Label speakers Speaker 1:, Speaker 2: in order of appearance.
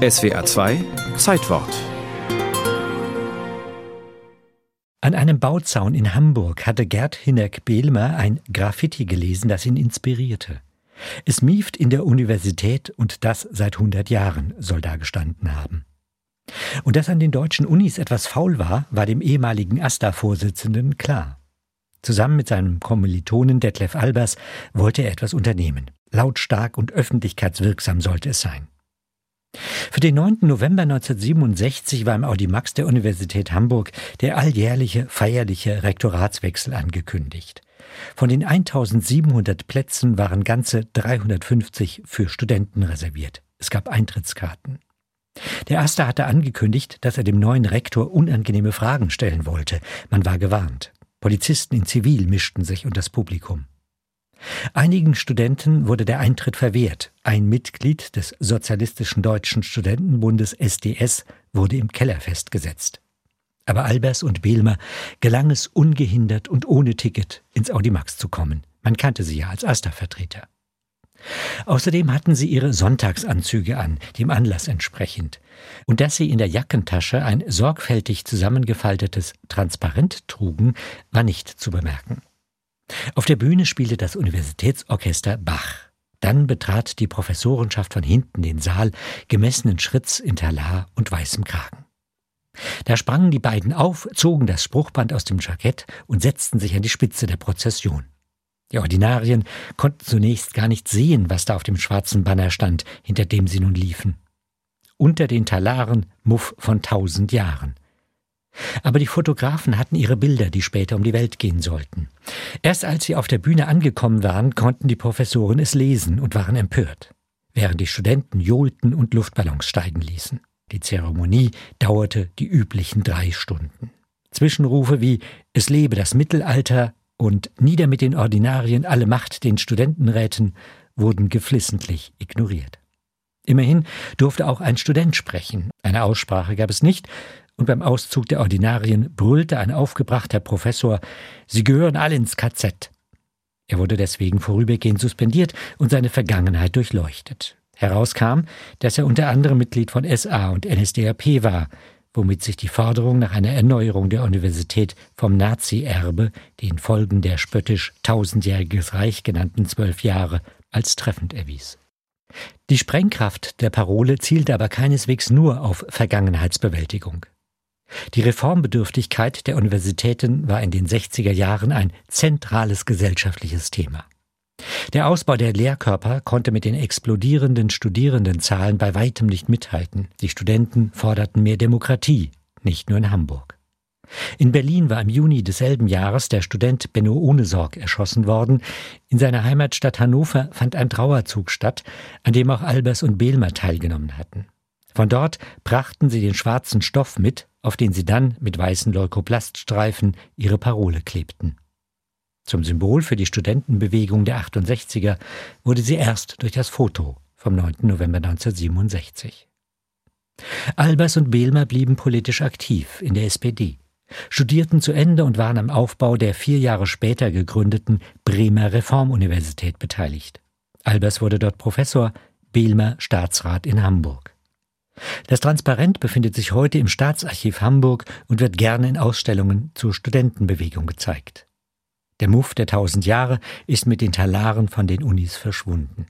Speaker 1: SWA 2 Zeitwort
Speaker 2: An einem Bauzaun in Hamburg hatte Gerd Hineck-Behlmer ein Graffiti gelesen, das ihn inspirierte. Es mieft in der Universität und das seit 100 Jahren soll da gestanden haben. Und dass an den deutschen Unis etwas faul war, war dem ehemaligen AStA-Vorsitzenden klar. Zusammen mit seinem Kommilitonen Detlef Albers wollte er etwas unternehmen. Lautstark und öffentlichkeitswirksam sollte es sein. Für den 9. November 1967 war im Audimax der Universität Hamburg der alljährliche feierliche Rektoratswechsel angekündigt. Von den 1700 Plätzen waren ganze 350 für Studenten reserviert. Es gab Eintrittskarten. Der Aster hatte angekündigt, dass er dem neuen Rektor unangenehme Fragen stellen wollte. Man war gewarnt. Polizisten in Zivil mischten sich unter das Publikum. Einigen Studenten wurde der Eintritt verwehrt. Ein Mitglied des Sozialistischen Deutschen Studentenbundes SDS wurde im Keller festgesetzt. Aber Albers und Behlmer gelang es ungehindert und ohne Ticket ins Audimax zu kommen. Man kannte sie ja als Asta-Vertreter. Außerdem hatten sie ihre Sonntagsanzüge an, dem Anlass entsprechend. Und dass sie in der Jackentasche ein sorgfältig zusammengefaltetes Transparent trugen, war nicht zu bemerken. Auf der Bühne spielte das Universitätsorchester Bach. Dann betrat die Professorenschaft von hinten den Saal, gemessenen Schritts in Talar und weißem Kragen. Da sprangen die beiden auf, zogen das Spruchband aus dem Jackett und setzten sich an die Spitze der Prozession. Die Ordinarien konnten zunächst gar nicht sehen, was da auf dem schwarzen Banner stand, hinter dem sie nun liefen. Unter den Talaren Muff von tausend Jahren. Aber die Fotografen hatten ihre Bilder, die später um die Welt gehen sollten. Erst als sie auf der Bühne angekommen waren, konnten die Professoren es lesen und waren empört, während die Studenten johlten und Luftballons steigen ließen. Die Zeremonie dauerte die üblichen drei Stunden. Zwischenrufe wie Es lebe das Mittelalter und Nieder mit den Ordinarien, alle Macht den Studentenräten wurden geflissentlich ignoriert. Immerhin durfte auch ein Student sprechen. Eine Aussprache gab es nicht, und beim Auszug der Ordinarien brüllte ein aufgebrachter Professor Sie gehören alle ins KZ. Er wurde deswegen vorübergehend suspendiert und seine Vergangenheit durchleuchtet. Herauskam, dass er unter anderem Mitglied von SA und NSDAP war, womit sich die Forderung nach einer Erneuerung der Universität vom Nazi-Erbe, den Folgen der spöttisch tausendjähriges Reich genannten zwölf Jahre, als treffend erwies. Die Sprengkraft der Parole zielte aber keineswegs nur auf Vergangenheitsbewältigung. Die Reformbedürftigkeit der Universitäten war in den 60er Jahren ein zentrales gesellschaftliches Thema. Der Ausbau der Lehrkörper konnte mit den explodierenden Studierendenzahlen bei weitem nicht mithalten. Die Studenten forderten mehr Demokratie, nicht nur in Hamburg. In Berlin war im Juni desselben Jahres der Student Benno Ohnesorg erschossen worden. In seiner Heimatstadt Hannover fand ein Trauerzug statt, an dem auch Albers und Behlmer teilgenommen hatten. Von dort brachten sie den schwarzen Stoff mit, auf den sie dann mit weißen Leukoplaststreifen ihre Parole klebten. Zum Symbol für die Studentenbewegung der 68er wurde sie erst durch das Foto vom 9. November 1967. Albers und Behlmer blieben politisch aktiv in der SPD, studierten zu Ende und waren am Aufbau der vier Jahre später gegründeten Bremer Reformuniversität beteiligt. Albers wurde dort Professor, Behlmer Staatsrat in Hamburg. Das Transparent befindet sich heute im Staatsarchiv Hamburg und wird gerne in Ausstellungen zur Studentenbewegung gezeigt. Der Muff der tausend Jahre ist mit den Talaren von den Unis verschwunden.